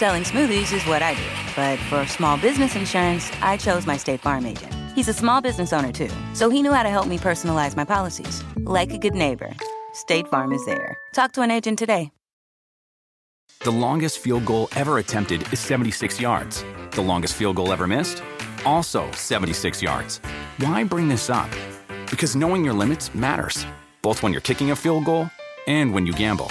selling smoothies is what I do. But for small business insurance, I chose my State Farm agent. He's a small business owner too, so he knew how to help me personalize my policies. Like a good neighbor, State Farm is there. Talk to an agent today. The longest field goal ever attempted is 76 yards. The longest field goal ever missed? Also 76 yards. Why bring this up? Because knowing your limits matters, both when you're kicking a field goal and when you gamble.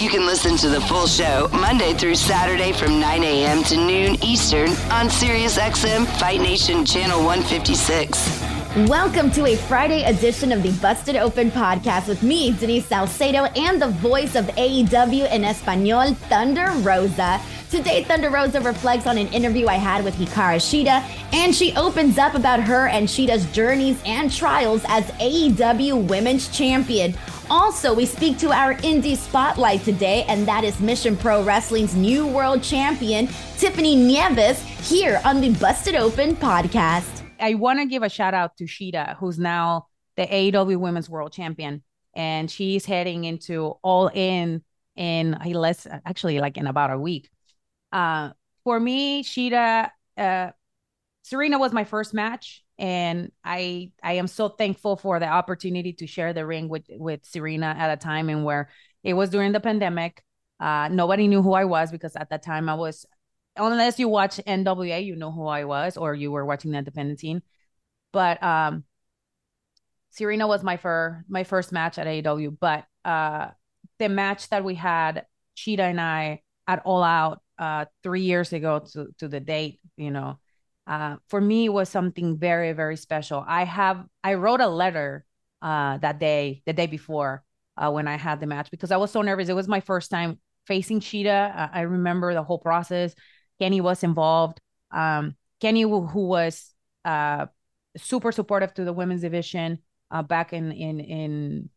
You can listen to the full show Monday through Saturday from 9 a.m. to noon Eastern on SiriusXM Fight Nation Channel 156. Welcome to a Friday edition of the Busted Open podcast with me, Denise Salcedo, and the voice of AEW in Espanol, Thunder Rosa. Today, Thunder Rosa reflects on an interview I had with Hikaru Shida, and she opens up about her and Shida's journeys and trials as AEW Women's Champion. Also, we speak to our indie spotlight today, and that is Mission Pro Wrestling's new world champion, Tiffany Nieves, here on the Busted Open podcast. I want to give a shout out to Shida, who's now the AEW Women's World Champion, and she's heading into All In in less actually like in about a week. Uh, for me, Shida, uh, Serena was my first match, and I I am so thankful for the opportunity to share the ring with with Serena at a time and where it was during the pandemic. Uh, nobody knew who I was because at that time I was unless you watch NWA, you know who I was, or you were watching the independent scene. But um, Serena was my first my first match at AEW. But uh, the match that we had, Shida and I at All Out uh, three years ago to to the date, you know, uh, for me was something very very special. I have I wrote a letter uh, that day, the day before uh, when I had the match because I was so nervous. It was my first time facing Shida I remember the whole process. Kenny was involved. Um, Kenny, who, who was uh, super supportive to the women's division uh, back in in in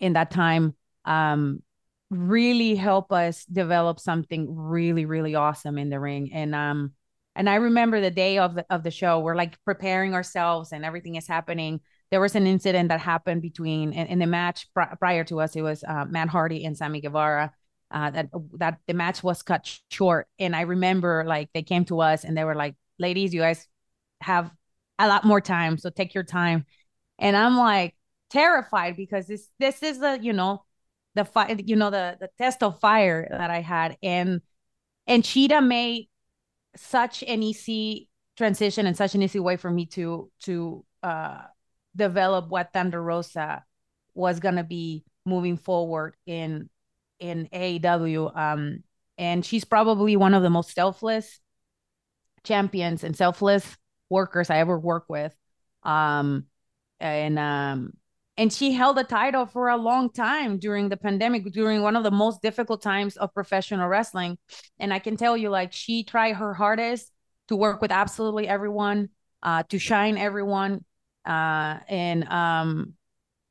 in that time, um, really helped us develop something really really awesome in the ring. And um, and I remember the day of the of the show, we're like preparing ourselves and everything is happening. There was an incident that happened between in, in the match pr- prior to us. It was uh, Matt Hardy and Sammy Guevara uh, that that the match was cut short. And I remember like they came to us and they were like, "Ladies, you guys have a lot more time, so take your time." And I'm like terrified because this this is the you know the fire you know the the test of fire that I had and and Shida made such an easy transition and such an easy way for me to to uh develop what Thunder Rosa was gonna be moving forward in in AEW. Um, and she's probably one of the most selfless champions and selfless workers I ever work with. Um, and um, and she held the title for a long time during the pandemic, during one of the most difficult times of professional wrestling. And I can tell you, like, she tried her hardest to work with absolutely everyone, uh, to shine everyone. Uh, and um,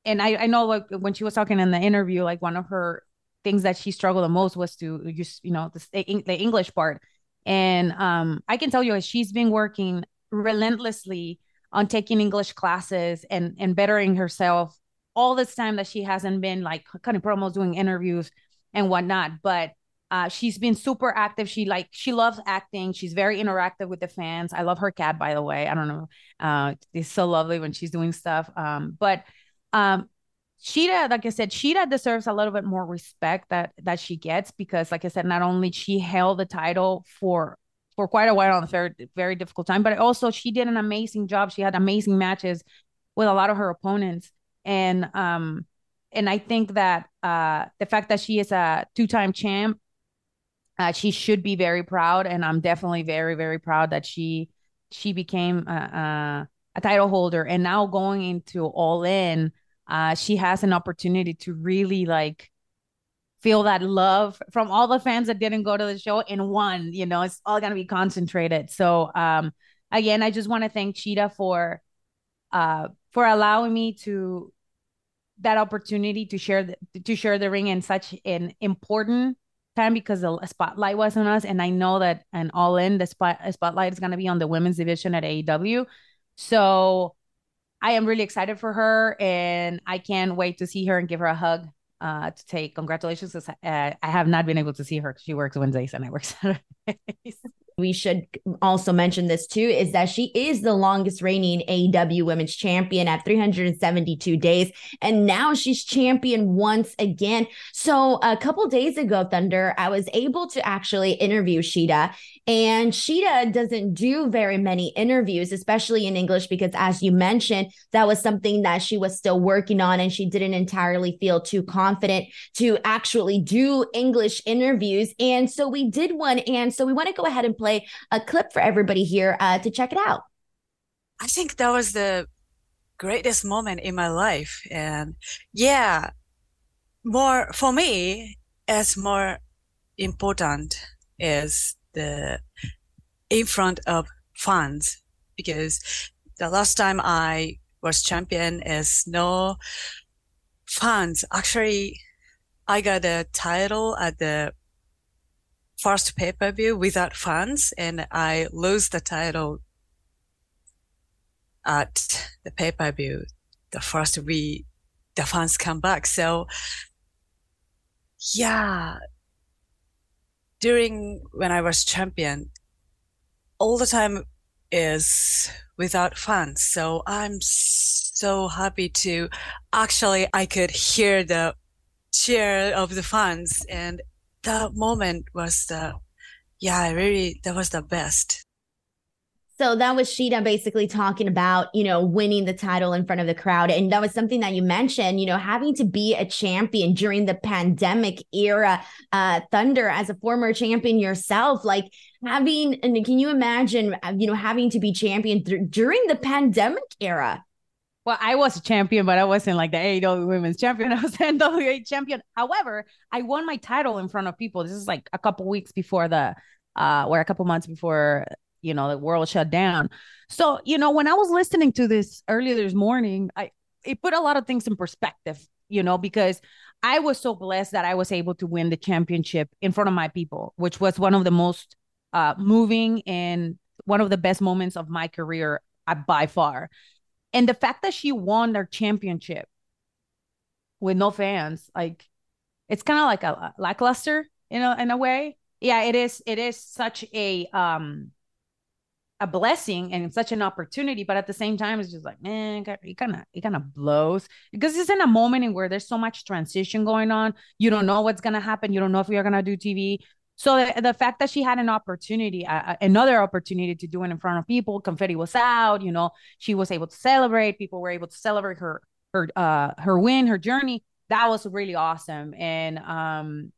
and I, I know like when she was talking in the interview, like one of her things that she struggled the most was to use, you know, the, the English part. And um, I can tell you, she's been working relentlessly on taking English classes and and bettering herself all this time that she hasn't been like cutting promos, doing interviews and whatnot. But uh, she's been super active. She like she loves acting. She's very interactive with the fans. I love her cat, by the way. I don't know, uh, it's so lovely when she's doing stuff. Um, but um, Shida, like I said, Shida deserves a little bit more respect that that she gets because, like I said, not only she held the title for for quite a while on a very very difficult time, but also she did an amazing job. She had amazing matches with a lot of her opponents, and um, and I think that uh, the fact that she is a two time champ, uh, she should be very proud, and I'm definitely very very proud that she she became a, a, a title holder, and now going into All In uh, she has an opportunity to really like feel that love from all the fans that didn't go to the show in one you know it's all to be concentrated so um again i just want to thank Shida for uh for allowing me to that opportunity to share the, to share the ring in such an important time because the spotlight was on us, and I know that and all in the spot spotlight is to be on the women's division at AEW. So I am really excited for her, and I can't wait to see her and give her a hug uh, to take congratulations. Uh, I have not been able to see her. She works Wednesdays and I work Saturdays we should also mention this too is that she is the longest reigning AEW women's champion at 372 days and now she's champion once again. So a couple days ago Thunder I was able to actually interview Shida and Shida doesn't do very many interviews especially in English because as you mentioned that was something that she was still working on and she didn't entirely feel too confident to actually do English interviews and so we did one and so we want to go ahead and play a clip for everybody here uh, to check it out. I think that was the greatest moment in my life. And yeah, more for me, as more important is the in front of fans because the last time I was champion is no fans. Actually, I got a title at the first pay per view without fans, and I lose the title at the pay per view. The first we, the fans come back. So, yeah, during when I was champion, all the time is without fans. So I'm so happy to actually I could hear the cheer of the fans and that moment was the, yeah, really, that was the best. So that was Shida basically talking about, you know, winning the title in front of the crowd. And that was something that you mentioned, you know, having to be a champion during the pandemic era. Uh, Thunder, as a former champion yourself, like having, and can you imagine, uh, you know, having to be champion th- during the pandemic era? Well, I was a champion, but I wasn't like the AEW Women's Champion. I was the NWA champion. However, I won my title in front of people. This is like a couple weeks before the, uh, or a couple months before you know the world shut down. So you know when I was listening to this earlier this morning, I it put a lot of things in perspective. You know because I was so blessed that I was able to win the championship in front of my people, which was one of the most uh, moving and one of the best moments of my career uh, by far and the fact that she won their championship with no fans, like it's kind of like a, a lackluster, you know, in a way. Yeah, it is. It is such a um a blessing and such an opportunity, but at the same time, it's just like, man, it kind of it kind of blows because it's in a moment in where there's so much transition going on. You don't know what's gonna happen. You don't know if you're gonna do TV. So the, the fact that she had an opportunity, uh, another opportunity to do it in front of people, confetti was out, you know, she was able to celebrate. People were able to celebrate her her uh her win, her journey. That was really awesome, and um,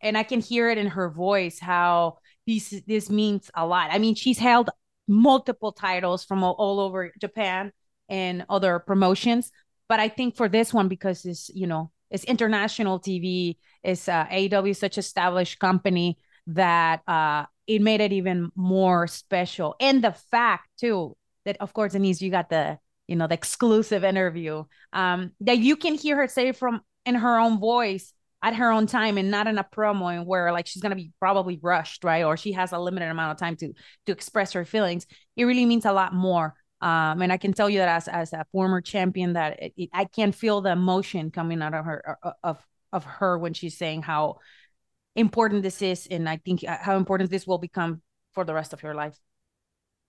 and I can hear it in her voice how this this means a lot. I mean, she's held multiple titles from all, all over Japan and other promotions, but I think for this one because it's you know it's international TV, it's uh, AEW such established company that uh, it made it even more special. And the fact too that of course Denise, you got the you know the exclusive interview um, that you can hear her say from in her own voice at her own time and not in a promo and where like she's gonna be probably rushed right? Or she has a limited amount of time to to express her feelings. It really means a lot more. Um, and I can tell you that as as a former champion that it, it, I can feel the emotion coming out of her uh, of of her when she's saying how important this is and i think uh, how important this will become for the rest of your life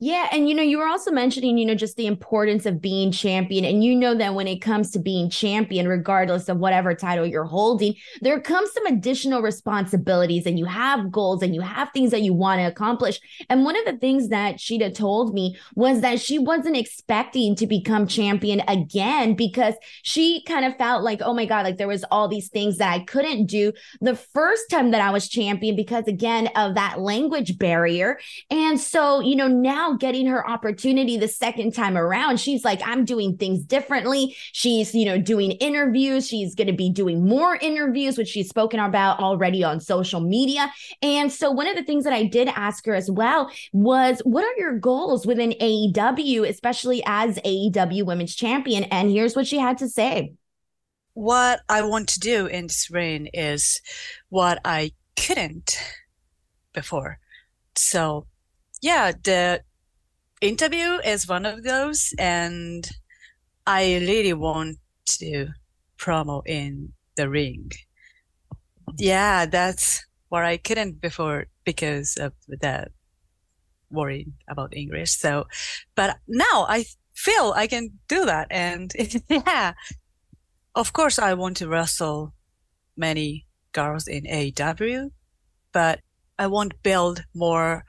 yeah. And, you know, you were also mentioning, you know, just the importance of being champion. And you know that when it comes to being champion, regardless of whatever title you're holding, there comes some additional responsibilities and you have goals and you have things that you want to accomplish. And one of the things that Shida told me was that she wasn't expecting to become champion again because she kind of felt like, oh my God, like there was all these things that I couldn't do the first time that I was champion because, again, of that language barrier. And so, you know, now getting her opportunity the second time around, she's like, I'm doing things differently. She's, you know, doing interviews. She's going to be doing more interviews, which she's spoken about already on social media. And so, one of the things that I did ask her as well was, What are your goals within AEW, especially as AEW Women's Champion? And here's what she had to say. what I want to do in this reign is what I couldn't before. So yeah, the interview is one of those and I really want to promo in the ring. Yeah, that's what I couldn't before because of the worry about English. So, but now I feel I can do that. And yeah, of course, I want to wrestle many girls in AW, but I want build more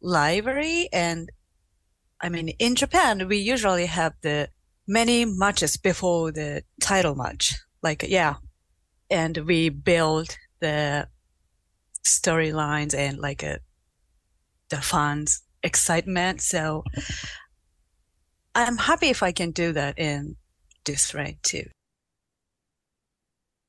library. And I mean, in Japan, we usually have the many matches before the title match. Like, yeah. And we build the storylines and like a, the fans excitement. So I'm happy if I can do that in this rate too.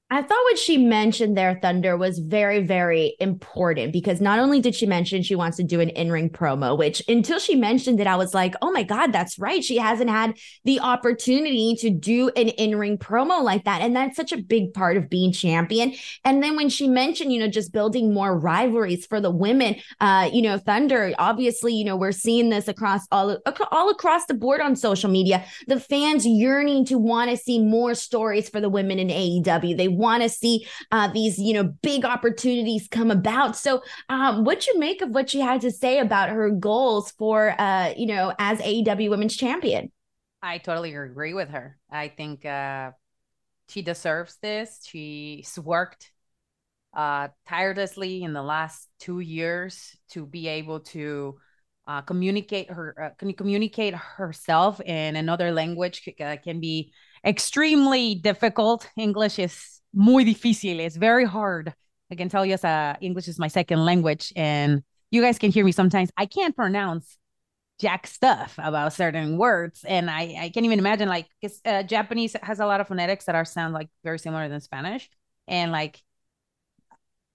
I thought what she mentioned there, Thunder, was very, very important because not only did she mention she wants to do an in ring promo, which until she mentioned it, I was like, oh my God, that's right. She hasn't had the opportunity to do an in ring promo like that. And that's such a big part of being champion. And then when she mentioned, you know, just building more rivalries for the women, uh, you know, Thunder, obviously, you know, we're seeing this across all, all across the board on social media. The fans yearning to want to see more stories for the women in AEW. They want to see uh, these, you know, big opportunities come about. So, um, what you make of what she had to say about her goals for, uh, you know, as AEW Women's Champion? I totally agree with her. I think uh, she deserves this. She's worked uh, tirelessly in the last two years to be able to uh, communicate her uh, communicate herself in another language uh, can be extremely difficult. English is muy difícil. It's very hard. I can tell you as a English is my second language, and you guys can hear me sometimes. I can't pronounce jack stuff about certain words, and I I can't even imagine like because uh, Japanese has a lot of phonetics that are sound like very similar than Spanish, and like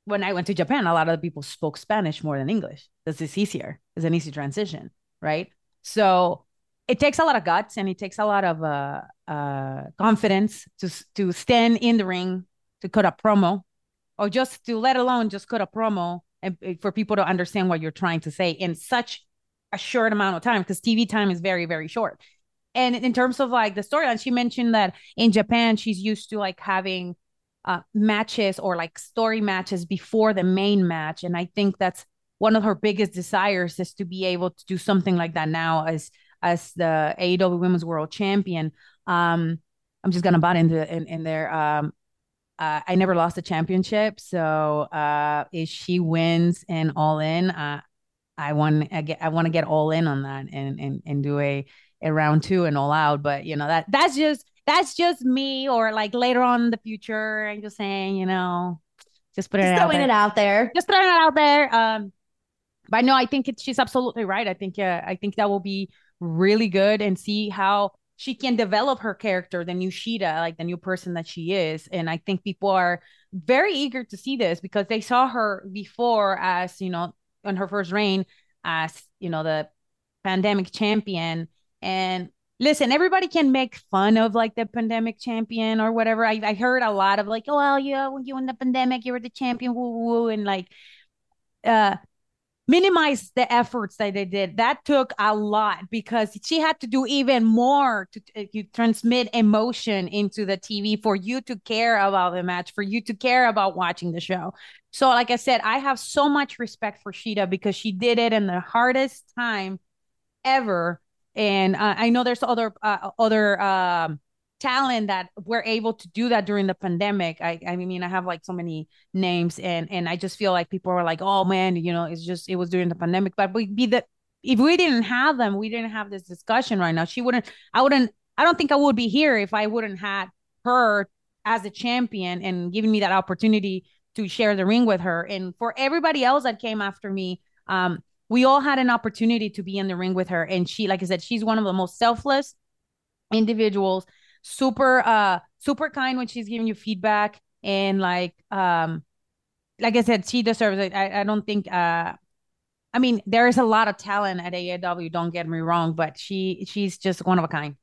when I went to Japan, a lot of people spoke Spanish more than English. This is easier. It's an easy transition, right? So it takes a lot of guts and it takes a lot of uh, uh, confidence to to stand in the ring to cut a promo, or just to let alone just cut a promo and for people to understand what you're trying to say in such a short amount of time because TV time is very very short. And in terms of like the storyline, she mentioned that in Japan she's used to like having uh, matches or like story matches before the main match, and I think that's one of her biggest desires is to be able to do something like that now as as the AEW Women's World Champion. Um, I'm just gonna butt into in, in there. Um, uh, I never lost a championship, so uh, if she wins and all in, uh, I want I, get, I want to get all in on that and and and do a a round two and all out. But you know that that's just that's just me, or like later on in the future. I'm just saying, you know, just putting just it throwing out it out there. Just throwing it out there. Um, but no, I think it's she's absolutely right. I think uh, I think that will be really good and see how she can develop her character, the new Shida, like the new person that she is. And I think people are very eager to see this because they saw her before as, you know, on her first reign as, you know, the pandemic champion. And listen, everybody can make fun of like the pandemic champion or whatever. I, I heard a lot of like, oh, well, yeah, when you in the pandemic, you were the champion, woo, woo, and like, uh, minimize the efforts that they did. That took a lot because she had to do even more to, uh, transmit emotion into the TV for you to care about the match, for you to care about watching the show. So, like I said, I have so much respect for Shida because she did it in the hardest time ever. And uh, I know there's other uh, other um, talent that we're able to do that during the pandemic. I I mean I have like so many names and and I just feel like people are like, oh man, you know, it's just it was during the pandemic. But we be that if we didn't have them, we didn't have this discussion right now. She wouldn't I wouldn't I don't think I would be here if I wouldn't had her as a champion and giving me that opportunity to share the ring with her. And for everybody else that came after me, um, we all had an opportunity to be in the ring with her. And she, like I said, she's one of the most selfless individuals super uh super kind when she's giving you feedback and like um like I said, she deserves it. I, I don't think uh I mean there is a lot of talent at AAW, don't get me wrong, but she she's just one of a kind.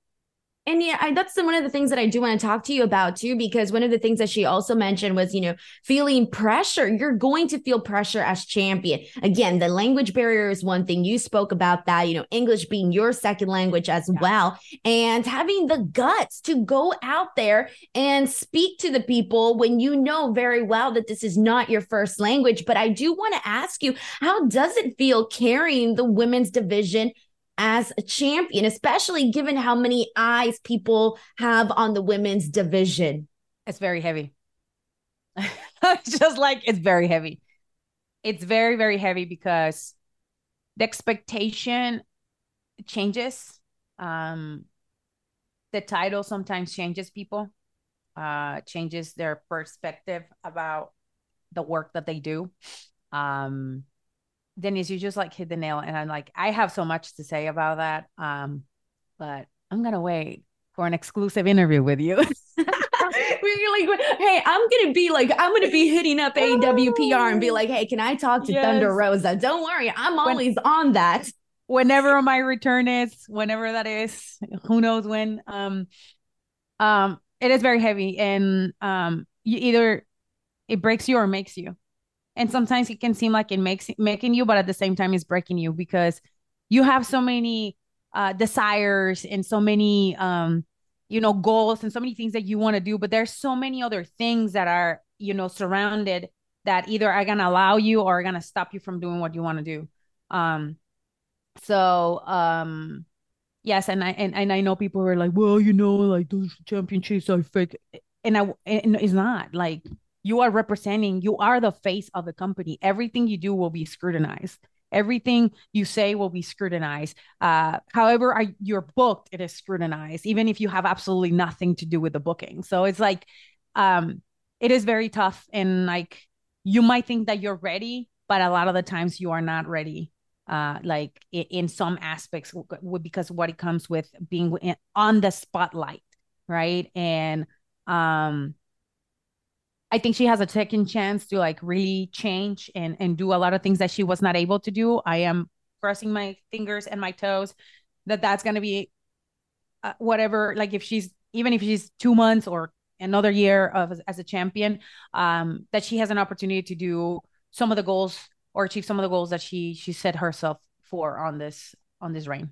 And yeah, I, that's one of the things that I do want to talk to you about too, because one of the things that she also mentioned was, you know, feeling pressure. You're going to feel pressure as champion. Again, the language barrier is one thing. You spoke about that, you know, English being your second language as yeah. well, and having the guts to go out there and speak to the people when you know very well that this is not your first language. But I do want to ask you, how does it feel carrying the women's division as a champion, especially given how many eyes people have on the women's division? It's very heavy. Just like it's very heavy. It's very, very heavy because the expectation changes. Um, the title sometimes changes people, uh, changes their perspective about the work that they do. Um, Denise, you just like hit the nail. And I'm like, I have so much to say about that. Um, but I'm gonna wait for an exclusive interview with you. We're like, hey, I'm gonna be like, I'm gonna be hitting up AWPR and be like, hey, can I talk to yes. Thunder Rosa? Don't worry, I'm when, always on that. Whenever my return is, whenever that is, who knows when. Um, um, it is very heavy, and um, you either it breaks you or makes you and sometimes it can seem like it makes making you but at the same time it's breaking you because you have so many uh, desires and so many um, you know goals and so many things that you want to do but there's so many other things that are you know surrounded that either are to allow you or are to stop you from doing what you want to do. Um so um yes and i and, and i know people are like well you know like those championships are fake and i and it's not like you are representing you are the face of the company. Everything you do will be scrutinized. Everything you say will be scrutinized. Uh, however are, you're booked it is scrutinized even if you have absolutely nothing to do with the booking. So it's like um, it is very tough and like you might think that you're ready but a lot of the times you are not ready uh, like in, in some aspects because what it comes with being on the spotlight right? And um I think she has a second chance to like really change and and do a lot of things that she was not able to do. I am crossing my fingers and my toes that that's going to be uh, whatever like if she's even if she's 2 months or another year of as a champion um that she has an opportunity to do some of the goals or achieve some of the goals that she she set herself for on this on this reign.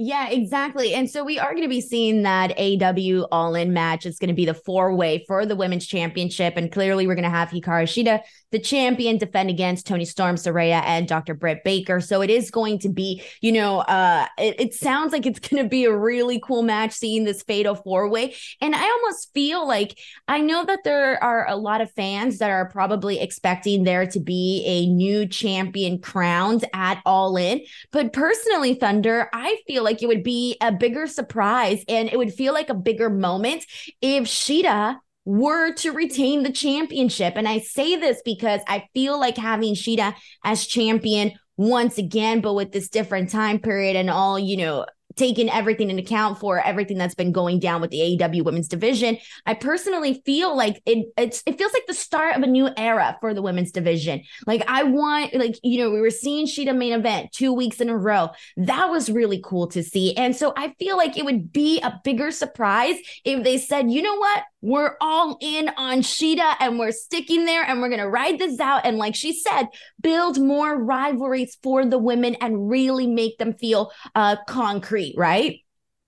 Yeah, exactly. And so we are going to be seeing that AW all in match. It's going to be the four way for the women's championship. And clearly, we're going to have Hikaru Shida, the champion, defend against Toni Storm, Saraya, and Dr. Britt Baker. So it is going to be, you know, uh, it, it sounds like it's going to be a really cool match seeing this fatal four way. And I almost feel like I know that there are a lot of fans that are probably expecting there to be a new champion crowned at All In. But personally, Thunder, I feel like it would be a bigger surprise and it would feel like a bigger moment if Shida were to retain the championship. And I say this because I feel like having Shida as champion once again, but with this different time period and all, you know, taken everything into account for everything that's been going down with the AEW women's division, I personally feel like it it's it feels like the start of a new era for the women's division. Like I want like you know, we were seeing Shida main event 2 weeks in a row. That was really cool to see. And so I feel like it would be a bigger surprise if they said, "You know what? We're all in on Shida and we're sticking there and we're going to ride this out. And like she said, build more rivalries for the women and really make them feel uh, concrete, right?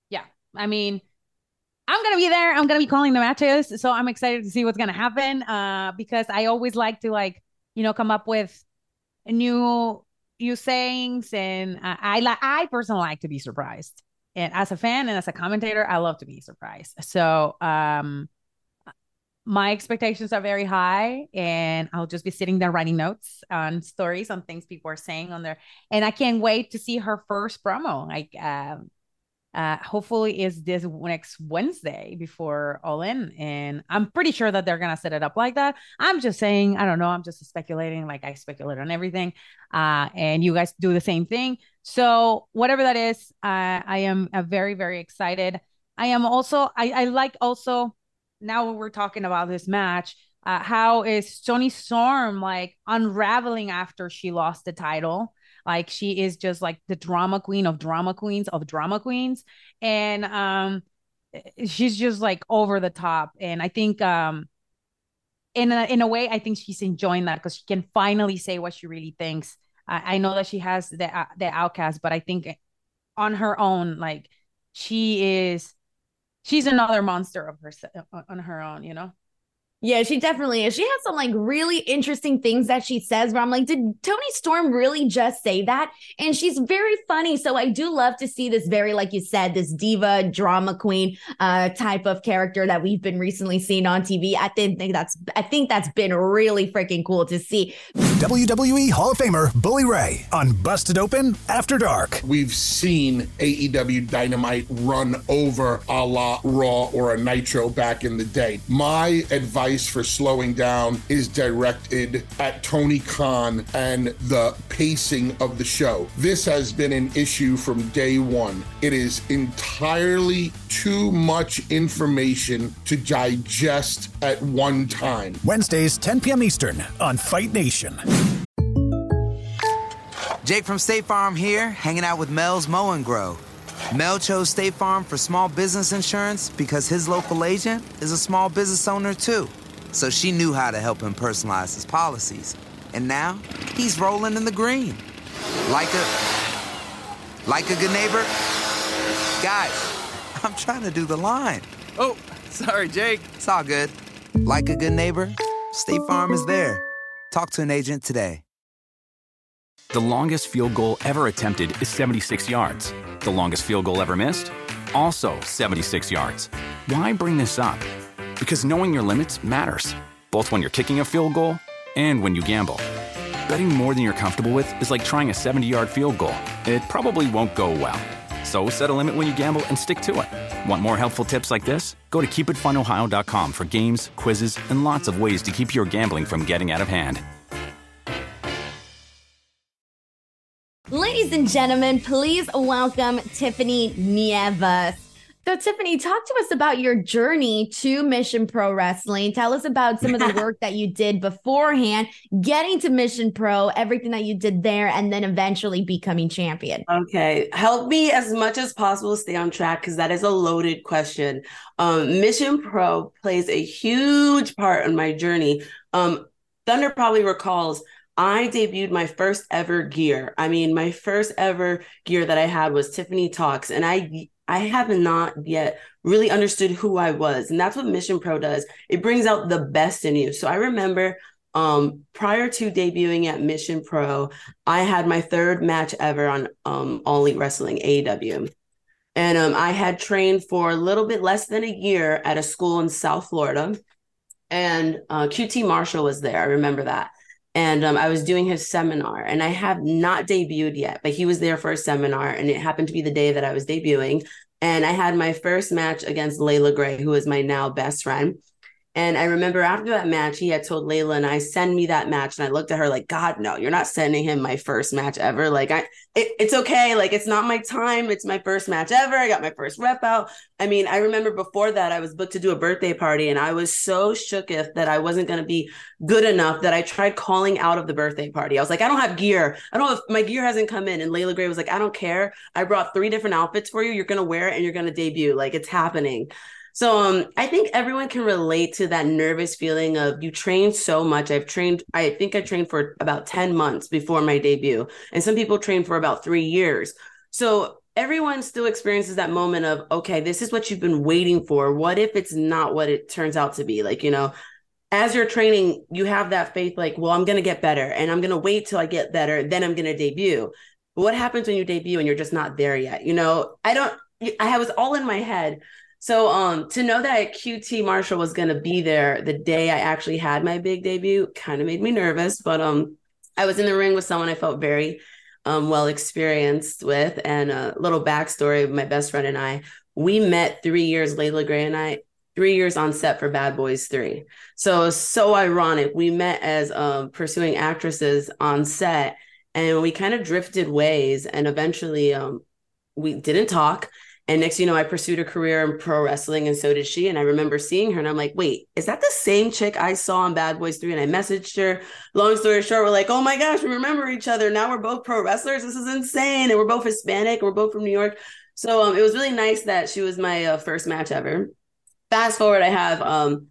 Yeah. I mean, I'm going to be there. I'm going to be calling the matches. So I'm excited to see what's going to happen uh, because I always like to like, you know, come up with new new sayings and uh, I like I personally like to be surprised. And as a fan and as a commentator, I love to be surprised. So, um my expectations are very high and I'll just be sitting there writing notes on stories on things people are saying on there. And I can't wait to see her first promo. Like, um, uh, hopefully is this next Wednesday before All In, and I'm pretty sure that they're gonna set it up like that. I'm just saying, I don't know. I'm just speculating, like I speculate on everything, uh, and you guys do the same thing. So whatever that is, uh, I am uh, very very excited. I am also I, I like also now we're talking about this match, uh, how is Toni Storm like unraveling after she lost the title? Like she is just like the drama queen of drama queens of drama queens. And um she's just like over the top and i think um in a, in a way i think she's enjoying that because she can finally say what she really thinks i, I know that she has the uh, the outcast but i think on her own like she is she's another monster of her on her own you know yeah, she definitely is. She has some like really interesting things that she says where I'm like, did Toni Storm really just say that? And she's very funny. So I do love to see this very, like you said, this diva drama queen uh type of character that we've been recently seeing on TV. I didn't think that's I think that's been really freaking cool to see. WWE Hall of Famer Bully Ray on Busted Open After Dark. We've seen AEW Dynamite run over a la Raw or a Nitro back in the day. My advice advice for slowing down is directed at Tony Khan and the pacing of the show. This has been an issue from day one. It is entirely too much information to digest at one time. Wednesdays, 10 p.m. Eastern on Fight Nation. Jake from State Farm here, hanging out with Mel's Mow and Grow. Mel chose State Farm for small business insurance because his local agent is a small business owner too so she knew how to help him personalize his policies. And now he's rolling in the green. Like a like a good neighbor. Guys, I'm trying to do the line. Oh, sorry, Jake. It's all good. Like a good neighbor, State Farm is there. Talk to an agent today. The longest field goal ever attempted is 76 yards. The longest field goal ever missed? Also 76 yards. Why bring this up? Because knowing your limits matters, both when you're kicking a field goal and when you gamble. Betting more than you're comfortable with is like trying a 70 yard field goal. It probably won't go well. So set a limit when you gamble and stick to it. Want more helpful tips like this? Go to keepitfunohio.com for games, quizzes, and lots of ways to keep your gambling from getting out of hand. Ladies and gentlemen, please welcome Tiffany Nieves. So, Tiffany, talk to us about your journey to Mission Pro Wrestling. Tell us about some of the work that you did beforehand, getting to Mission Pro, everything that you did there, and then eventually becoming champion. Okay. Help me as much as possible stay on track because that is a loaded question. Um, Mission Pro plays a huge part in my journey. Um, Thunder probably recalls I debuted my first ever gear. I mean, my first ever gear that I had was Tiffany Talks, and I I have not yet really understood who I was. And that's what Mission Pro does. It brings out the best in you. So I remember um, prior to debuting at Mission Pro, I had my third match ever on um, All Elite Wrestling AEW. And um, I had trained for a little bit less than a year at a school in South Florida. And uh, QT Marshall was there. I remember that and um, I was doing his seminar, and I have not debuted yet, but he was there for a seminar, and it happened to be the day that I was debuting. And I had my first match against Layla Gray, who is my now best friend. And I remember after that match, he had told Layla and I, send me that match. And I looked at her like, God, no, you're not sending him my first match ever. Like, I, it, it's okay. Like, it's not my time. It's my first match ever. I got my first rep out. I mean, I remember before that, I was booked to do a birthday party and I was so shook if that I wasn't going to be good enough that I tried calling out of the birthday party. I was like, I don't have gear. I don't have, my gear hasn't come in. And Layla Gray was like, I don't care. I brought three different outfits for you. You're going to wear it and you're going to debut. Like, it's happening. So um, I think everyone can relate to that nervous feeling of you train so much. I've trained, I think I trained for about 10 months before my debut. And some people train for about three years. So everyone still experiences that moment of, okay, this is what you've been waiting for. What if it's not what it turns out to be? Like, you know, as you're training, you have that faith, like, well, I'm going to get better and I'm going to wait till I get better. Then I'm going to debut. But what happens when you debut and you're just not there yet? You know, I don't, I was all in my head. So um to know that QT Marshall was gonna be there the day I actually had my big debut kind of made me nervous, but um I was in the ring with someone I felt very um well experienced with and a little backstory my best friend and I. We met three years, Layla Gray and I, three years on set for Bad Boys 3. So so ironic. We met as um pursuing actresses on set and we kind of drifted ways and eventually um we didn't talk and next, you know, I pursued a career in pro wrestling, and so did she. And I remember seeing her, and I'm like, wait, is that the same chick I saw on Bad Boys 3? And I messaged her. Long story short, we're like, oh my gosh, we remember each other. Now we're both pro wrestlers. This is insane. And we're both Hispanic, and we're both from New York. So um, it was really nice that she was my uh, first match ever. Fast forward, I have um,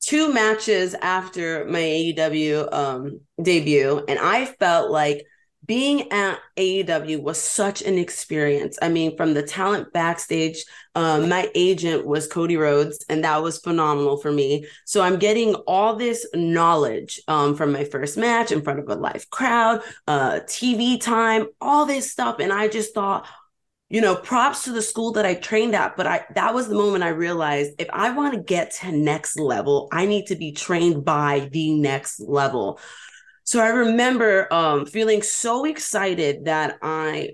two matches after my AEW um, debut, and I felt like being at AEW was such an experience. I mean, from the talent backstage, um, my agent was Cody Rhodes, and that was phenomenal for me. So I'm getting all this knowledge um, from my first match in front of a live crowd, uh, TV time, all this stuff. And I just thought, you know, props to the school that I trained at. But I that was the moment I realized if I want to get to next level, I need to be trained by the next level. So I remember um, feeling so excited that I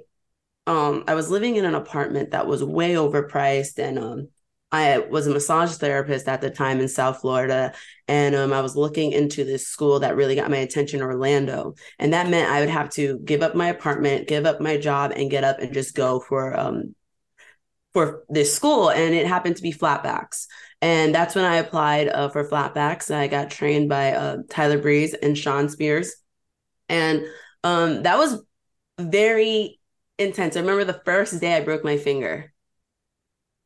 um, I was living in an apartment that was way overpriced and um, I was a massage therapist at the time in South Florida, and um, I was looking into this school that really got my attention, Orlando, and that meant I would have to give up my apartment, give up my job, and get up and just go for um for this school, and it happened to be flatbacks, and that's when I applied uh, for flatbacks. I got trained by uh, Tyler Breeze and Shawn Spears, and um that was very intense. I remember the first day I broke my finger.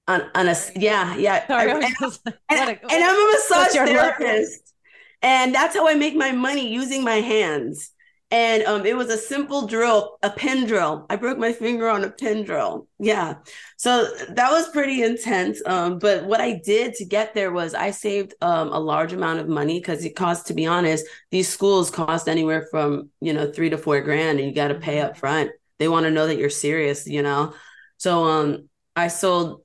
On, on a yeah yeah. Sorry, I, and, and, and, i'm a massage therapist. And that's how i make my money using my hands and um, it was a simple drill a pin drill. I broke my finger on a pin drill. Yeah. So that was pretty intense. Um, but what i did to get there was i saved um, a large amount of money because it cost to be honest these schools cost anywhere from you know three to four grand and you got to pay up front they want to know that you're serious you know? So um i sold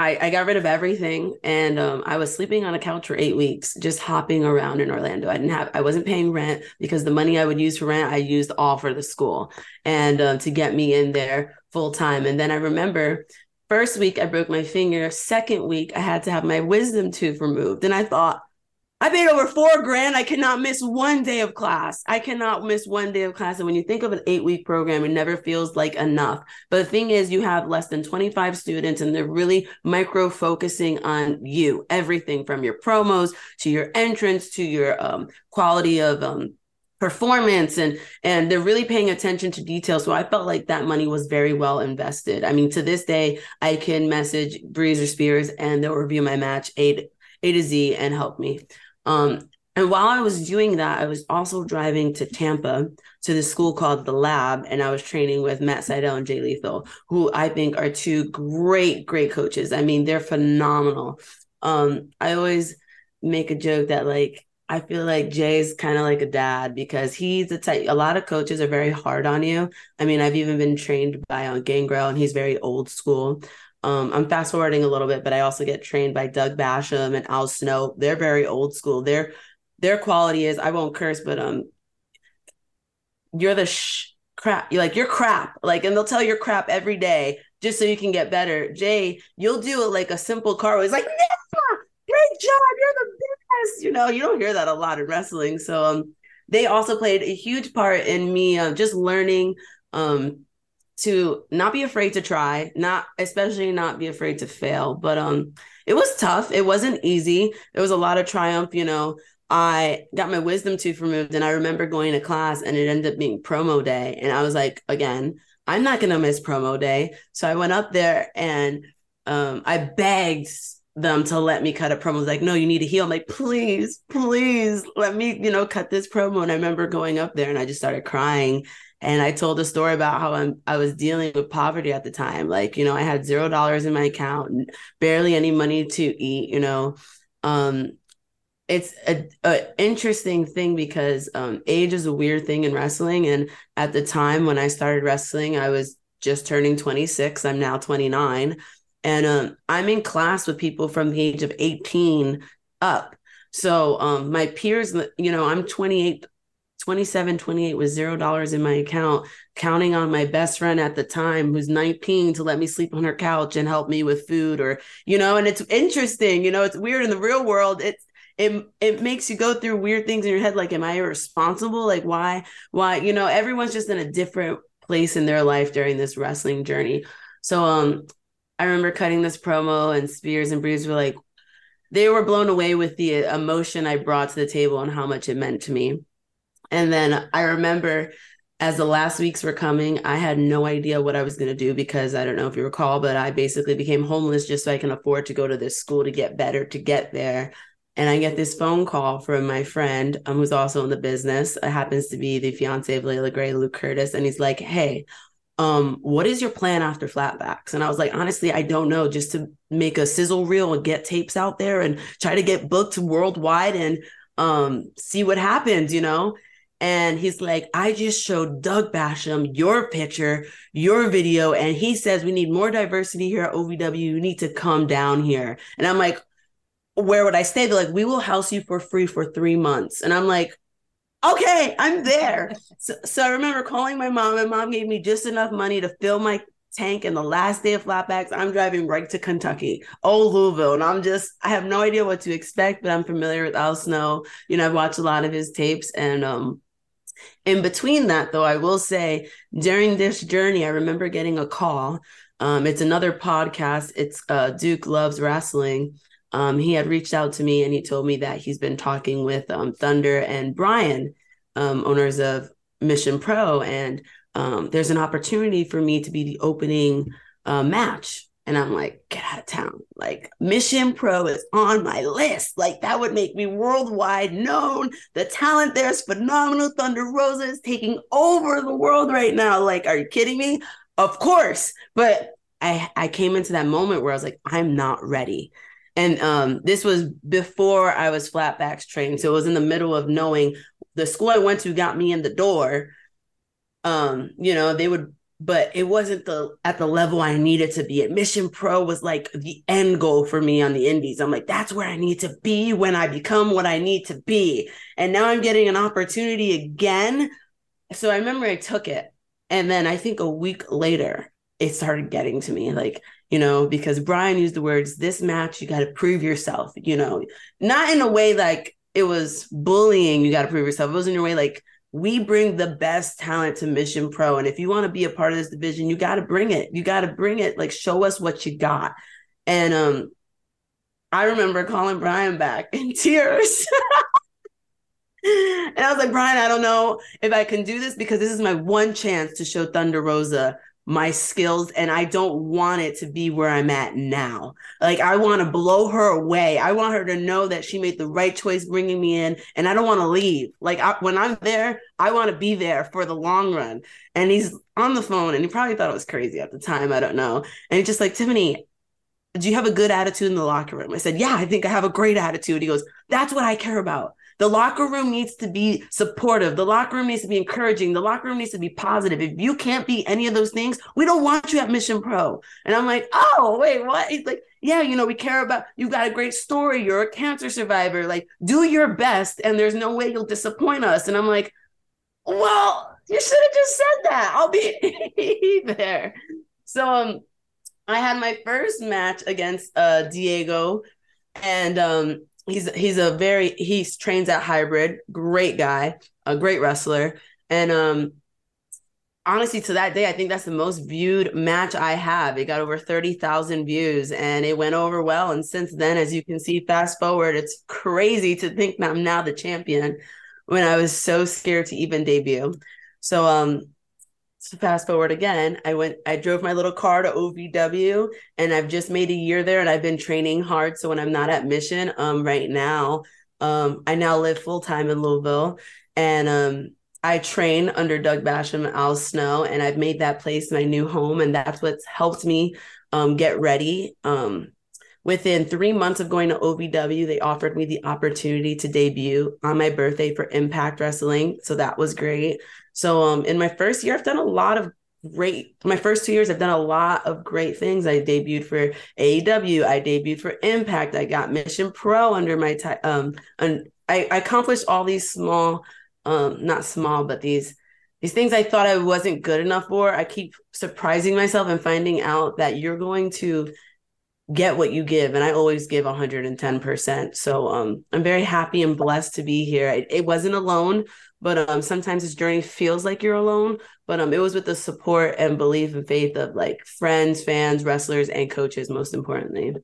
I, I got rid of everything and um, I was sleeping on a couch for eight weeks, just hopping around in Orlando. I didn't have, I wasn't paying rent because the money I would use for rent, I used all for the school and uh, to get me in there full time. And then I remember first week I broke my finger. Second week I had to have my wisdom tooth removed. And I thought, I paid over four grand. I cannot miss one day of class. I cannot miss one day of class. And when you think of an eight week program, it never feels like enough. But the thing is, you have less than 25 students and they're really micro focusing on you, everything from your promos to your entrance to your um, quality of um, performance and and they're really paying attention to details so i felt like that money was very well invested i mean to this day i can message breezer spears and they'll review my match a, a to z and help me um, and while I was doing that, I was also driving to Tampa to the school called The Lab, and I was training with Matt Sydal and Jay Lethal, who I think are two great, great coaches. I mean, they're phenomenal. Um, I always make a joke that like I feel like Jay's kind of like a dad because he's the type. A lot of coaches are very hard on you. I mean, I've even been trained by Gangrel, and he's very old school. Um, I'm fast forwarding a little bit, but I also get trained by Doug Basham and Al Snow. They're very old school. Their their quality is I won't curse, but um, you're the sh- crap. You're like you're crap. Like, and they'll tell your crap every day just so you can get better. Jay, you'll do it like a simple car. It's like, yeah, great job, you're the best. You know, you don't hear that a lot in wrestling. So um, they also played a huge part in me uh, just learning um to not be afraid to try, not especially not be afraid to fail. But um it was tough. It wasn't easy. There was a lot of triumph, you know. I got my wisdom tooth removed and I remember going to class and it ended up being promo day. And I was like, again, I'm not gonna miss promo day. So I went up there and um I begged them to let me cut a promo. I was like, no, you need to heal. I'm like, please, please let me, you know, cut this promo. And I remember going up there and I just started crying and I told a story about how I'm I was dealing with poverty at the time. Like, you know, I had zero dollars in my account barely any money to eat, you know. Um, it's a, a interesting thing because um, age is a weird thing in wrestling. And at the time when I started wrestling, I was just turning 26. I'm now 29. And um, I'm in class with people from the age of 18 up. So um, my peers, you know, I'm 28 27, 28 with zero dollars in my account, counting on my best friend at the time who's 19 to let me sleep on her couch and help me with food or, you know, and it's interesting, you know, it's weird in the real world. It's it it makes you go through weird things in your head like am I irresponsible? Like why why, you know, everyone's just in a different place in their life during this wrestling journey. So um I remember cutting this promo and Spears and Breeze were like they were blown away with the emotion I brought to the table and how much it meant to me. And then I remember as the last weeks were coming, I had no idea what I was going to do because I don't know if you recall, but I basically became homeless just so I can afford to go to this school to get better to get there. And I get this phone call from my friend um, who's also in the business. It happens to be the fiance of Layla Gray, Luke Curtis. And he's like, Hey, um, what is your plan after flatbacks? And I was like, honestly, I don't know, just to make a sizzle reel and get tapes out there and try to get booked worldwide and um, see what happens, you know? And he's like, I just showed Doug Basham your picture, your video, and he says we need more diversity here at OVW. You need to come down here. And I'm like, where would I stay? They're like, we will house you for free for three months. And I'm like, okay, I'm there. so, so I remember calling my mom, and mom gave me just enough money to fill my tank. And the last day of flatbacks, I'm driving right to Kentucky, old Louisville. And I'm just, I have no idea what to expect, but I'm familiar with Al Snow. You know, I've watched a lot of his tapes and, um, in between that, though, I will say during this journey, I remember getting a call. Um, it's another podcast. It's uh, Duke Loves Wrestling. Um, he had reached out to me and he told me that he's been talking with um, Thunder and Brian, um, owners of Mission Pro, and um, there's an opportunity for me to be the opening uh, match and I'm like, get out of town. Like, Mission Pro is on my list. Like, that would make me worldwide known. The talent there is phenomenal. Thunder Rosa is taking over the world right now. Like, are you kidding me? Of course. But I, I came into that moment where I was like, I'm not ready. And um, this was before I was flatbacks trained. So it was in the middle of knowing the school I went to got me in the door. Um, you know, they would but it wasn't the at the level I needed to be at. Mission Pro was like the end goal for me on the indies. I'm like, that's where I need to be when I become what I need to be. And now I'm getting an opportunity again. So I remember I took it. And then I think a week later, it started getting to me. Like, you know, because Brian used the words, this match, you got to prove yourself, you know, not in a way like it was bullying, you got to prove yourself. It was in a way like we bring the best talent to Mission Pro. And if you want to be a part of this division, you got to bring it. You got to bring it. Like, show us what you got. And um, I remember calling Brian back in tears. and I was like, Brian, I don't know if I can do this because this is my one chance to show Thunder Rosa my skills and I don't want it to be where I'm at now. Like I want to blow her away. I want her to know that she made the right choice bringing me in and I don't want to leave. Like I, when I'm there, I want to be there for the long run. And he's on the phone and he probably thought it was crazy at the time, I don't know. And he's just like, "Tiffany, do you have a good attitude in the locker room?" I said, "Yeah, I think I have a great attitude." He goes, "That's what I care about." The locker room needs to be supportive. The locker room needs to be encouraging. The locker room needs to be positive. If you can't be any of those things, we don't want you at Mission Pro. And I'm like, oh, wait, what? He's like, yeah, you know, we care about you've got a great story. You're a cancer survivor. Like, do your best, and there's no way you'll disappoint us. And I'm like, well, you should have just said that. I'll be there. So um I had my first match against uh Diego and um he's he's a very he trains at hybrid great guy a great wrestler. And um honestly to that day i think that's the most viewed match i have. It got over 30,000 views and it went over well. And since then as you can see fast forward it's crazy to think that i'm now the champion when i was so scared to even debut. So um so fast forward again, I went, I drove my little car to OVW and I've just made a year there and I've been training hard. So when I'm not at mission, um, right now, um, I now live full time in Louisville and, um, I train under Doug Basham and Al Snow, and I've made that place my new home. And that's what's helped me, um, get ready. Um, within three months of going to OVW, they offered me the opportunity to debut on my birthday for Impact Wrestling. So that was great. So um in my first year, I've done a lot of great my first two years i've done a lot of great things. I debuted for aew i debuted for impact i got mission pro under my time um and I, I accomplished all these small um not small but these these things i thought i wasn't good enough for. I keep surprising myself and finding out that you're going to get what you give and i always give 110% so um i'm very happy and blessed to be here. It, it wasn't alone but um sometimes this journey feels like you're alone but um it was with the support and belief and faith of like friends fans wrestlers and coaches most importantly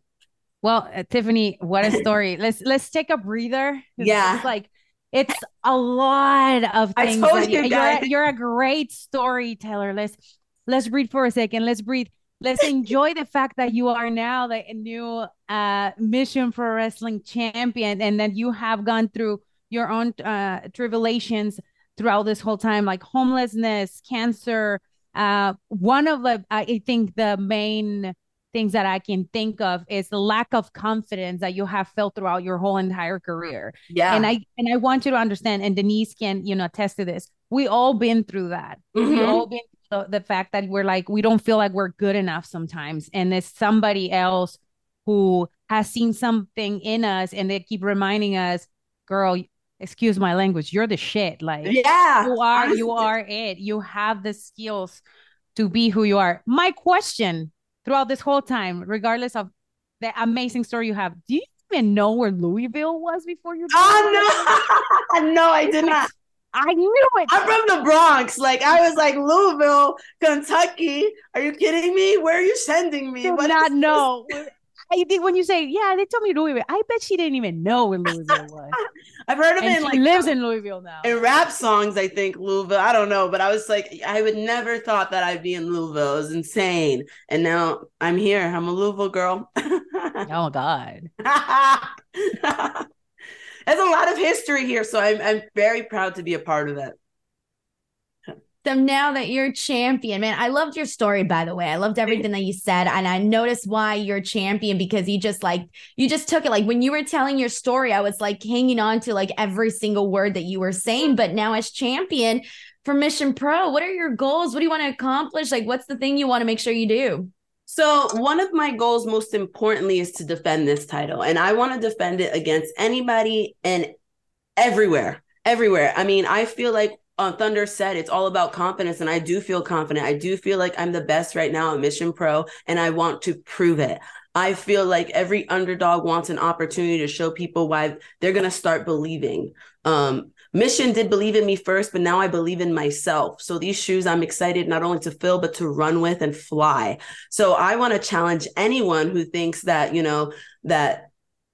well uh, tiffany what a story let's let's take a breather yeah it's like It's a lot of I things. told that you you're, guys. you're a great storyteller. Let's let's breathe for a second. Let's breathe. Let's enjoy the fact that you are now the new uh, Mission Pro Wrestling champion, and that you have gone through your own uh, tribulations throughout this whole time, like homelessness, cancer. Uh, one of the, I think, the main things that I can think of is the lack of confidence that you have felt throughout your whole entire career. Yeah. And I and I want you to understand, and Denise can, you know, attest to this. We all been through that. We Mhm. all been through the, the fact that we're like, we don't feel like we're good enough sometimes. And there's somebody else who has seen something in us and they keep reminding us, girl, excuse my language, you're the shit. Like Yeah, you are, you are it. You have the skills to be who you are. My question throughout this whole time, regardless of the amazing story you have, do you even know where Louisville was before you? Oh no, no, I did not. I knew it. I'm from the Bronx. Like I was like Louisville, Kentucky. Are you kidding me? Where are you sending me? do What not know. I think when you say, yeah, they told me Louisville, I bet she didn't even know where Louisville was. I've heard of and it in she like lives in Louisville now. in rap songs. I think Louisville. I don't know, but I was like, I would never thought that I'd be in Louisville. It was insane, and now I'm here. I'm a Louisville girl. oh God. There's a lot of history here, so I'm I'm very proud to be a part of it. So now that you're champion, man, I loved your story, by the way. I loved everything that you said. And I noticed why you're champion because you just like, you just took it. Like when you were telling your story, I was like hanging on to like every single word that you were saying. But now as champion for Mission Pro, what are your goals? What do you want to accomplish? Like, what's the thing you want to make sure you do? So, one of my goals, most importantly, is to defend this title. And I want to defend it against anybody and everywhere. Everywhere. I mean, I feel like uh, Thunder said it's all about confidence. And I do feel confident. I do feel like I'm the best right now at Mission Pro, and I want to prove it. I feel like every underdog wants an opportunity to show people why they're going to start believing. Um, Mission did believe in me first, but now I believe in myself. So these shoes I'm excited not only to fill, but to run with and fly. So I want to challenge anyone who thinks that, you know, that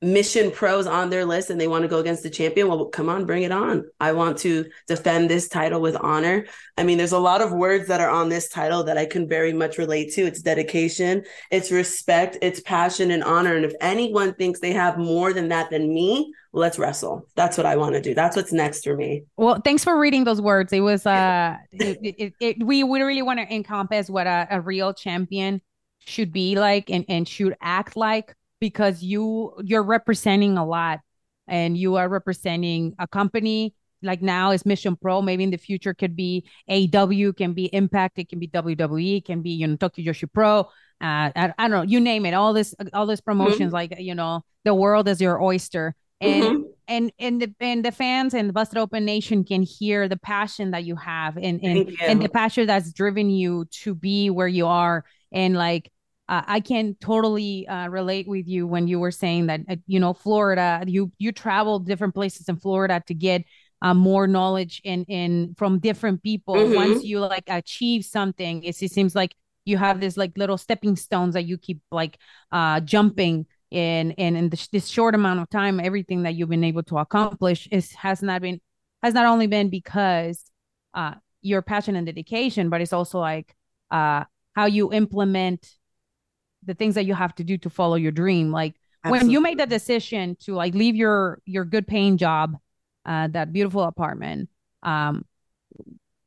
Mission Pros on their list and they want to go against the champion. Well, come on, bring it on. I want to defend this title with honor. I mean, there's a lot of words that are on this title that I can very much relate to. It's dedication, it's respect, it's passion and honor. And if anyone thinks they have more than that than me, let's wrestle. That's what I want to do. That's what's next for me. Well, thanks for reading those words. It was uh, it, it, it, we we really want to encompass what a, a real champion should be like and and should act like because you you're representing a lot and you are representing a company like now is Mission Pro. Maybe in the future could be AEW, can be Impact, it can be WWE, can be you know Tokyo Joshi Pro. Uh, I, I don't know, you name it. All this, all these promotions, Mhm. like you know, the world is your oyster, and Mhm. and and the and the fans and the Busted Open Nation can hear the passion that you have, and and and the passion that's driven you to be where you are, and like uh, I can totally uh, relate with you when you were saying that uh, you know Florida, you you traveled different places in Florida to get uh, more knowledge in in from different people. Mhm. Once you like achieve something, it, it seems like you have this like little stepping stones that you keep like uh jumping in and in this, this short amount of time everything that you've been able to accomplish is has not been has not only been because uh your passion and dedication but it's also like uh how you implement the things that you have to do to follow your dream. Like when you made the decision to like leave your your good paying job uh that beautiful apartment um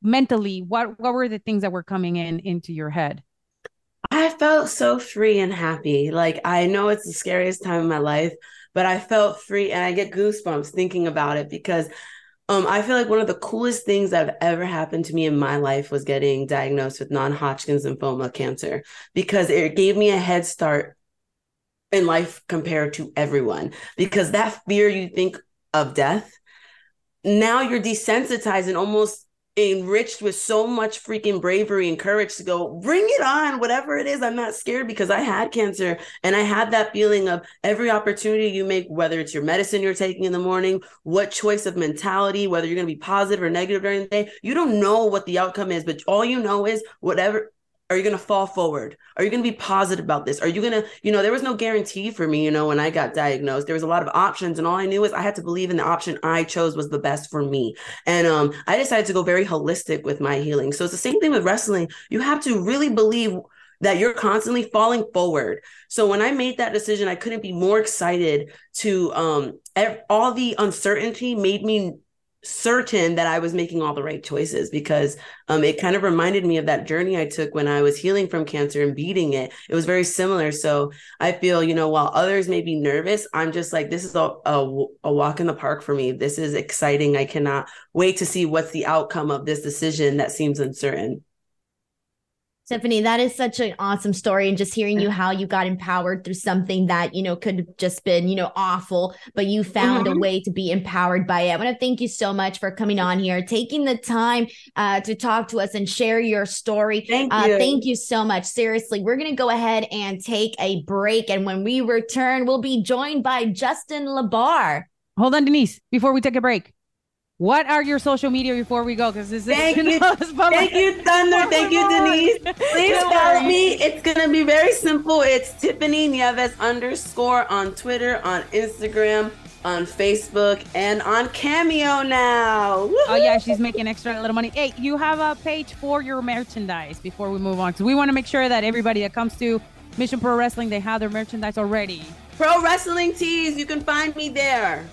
mentally what what were the things that were coming in into your head? I felt so free and happy. Like I know it's the scariest time in my life, but I felt free and I get goosebumps thinking about it because um I feel like one of the coolest things that have ever happened to me in my life was getting diagnosed with non-Hodgkin's lymphoma cancer because it gave me a head start in life compared to everyone because that fear you think of death now you're desensitized and almost enriched with so much freaking bravery and courage to go bring it on whatever it is i'm not scared because i had cancer. And i had that feeling of every opportunity you make whether it's your medicine you're taking in the morning what choice of mentality whether you're going to be positive or negative during the day you don't know what the outcome is but all you know is whatever are you going to fall forward? Are you going to be positive about this? Are you going to, you know, there was no guarantee for me, you know, when I got diagnosed. There was a lot of options and all I knew was I had to believe in the option I chose was the best for me. And um I decided to go very holistic with my healing. So it's the same thing with wrestling. You have to really believe that you're constantly falling forward. So when I made that decision, I couldn't be more excited to um all the uncertainty made me certain that I was making all the right choices because um, it kind of reminded me of that journey I took when I was healing from cancer and beating it. It was very similar. So I feel, you know, while others may be nervous, I'm just like, this is a, a, a walk in the park for me. This is exciting. I cannot wait to see what's the outcome of this decision that seems uncertain. Tiffany, that is such an awesome story. And just hearing you how you got empowered through something that, you know, could have just been, you know, awful, but you found mm-hmm. a way to be empowered by it. I want to thank you so much for coming on here, taking the time uh, to talk to us and share your story. Thank uh, you. Uh, thank you so much. Seriously, we're going to go ahead and take a break. And when we return, we'll be joined by Justin LaBar. Hold on, Denise, before we take a break. What are your social media before we go? Because this is thank you, thank you, Thunder. Thank you, Denise. Please follow me. It's gonna be very simple. It's Tiffany Nieves underscore on Twitter, on Instagram, on Facebook, and on Cameo now. Woo-hoo! Oh yeah, she's making extra little money. Hey, you have a page for your merchandise before we move on, because we want to make sure that everybody that comes to Mission Pro Wrestling they have their merchandise already. Pro Wrestling Tees, you can find me there.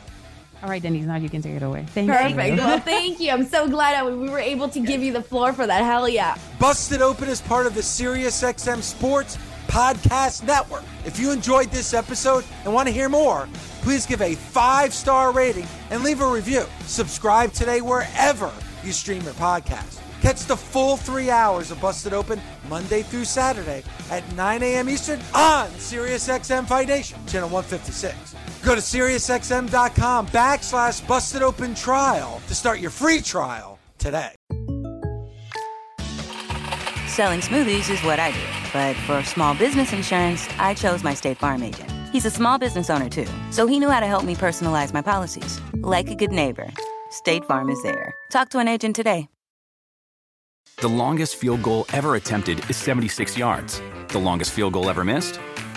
All right, Denise, now you can take it away. Thank Perfect. you. well, thank you. I'm so glad we were able to give you the floor for that. Hell yeah. Busted Open is part of the SiriusXM Sports Podcast Network. If you enjoyed this episode and want to hear more, please give a five star rating and leave a review. Subscribe today wherever you stream your podcast. Catch the full three hours of Busted Open Monday through Saturday at 9 a.m. Eastern on SiriusXM Fight Nation, channel 156. Go to SiriusXM.com backslash Busted Open Trial to start your free trial today. Selling smoothies is what I do, but for small business insurance, I chose my State Farm agent. He's a small business owner too, so he knew how to help me personalize my policies. Like a good neighbor, State Farm is there. Talk to an agent today. The longest field goal ever attempted is 76 yards. The longest field goal ever missed?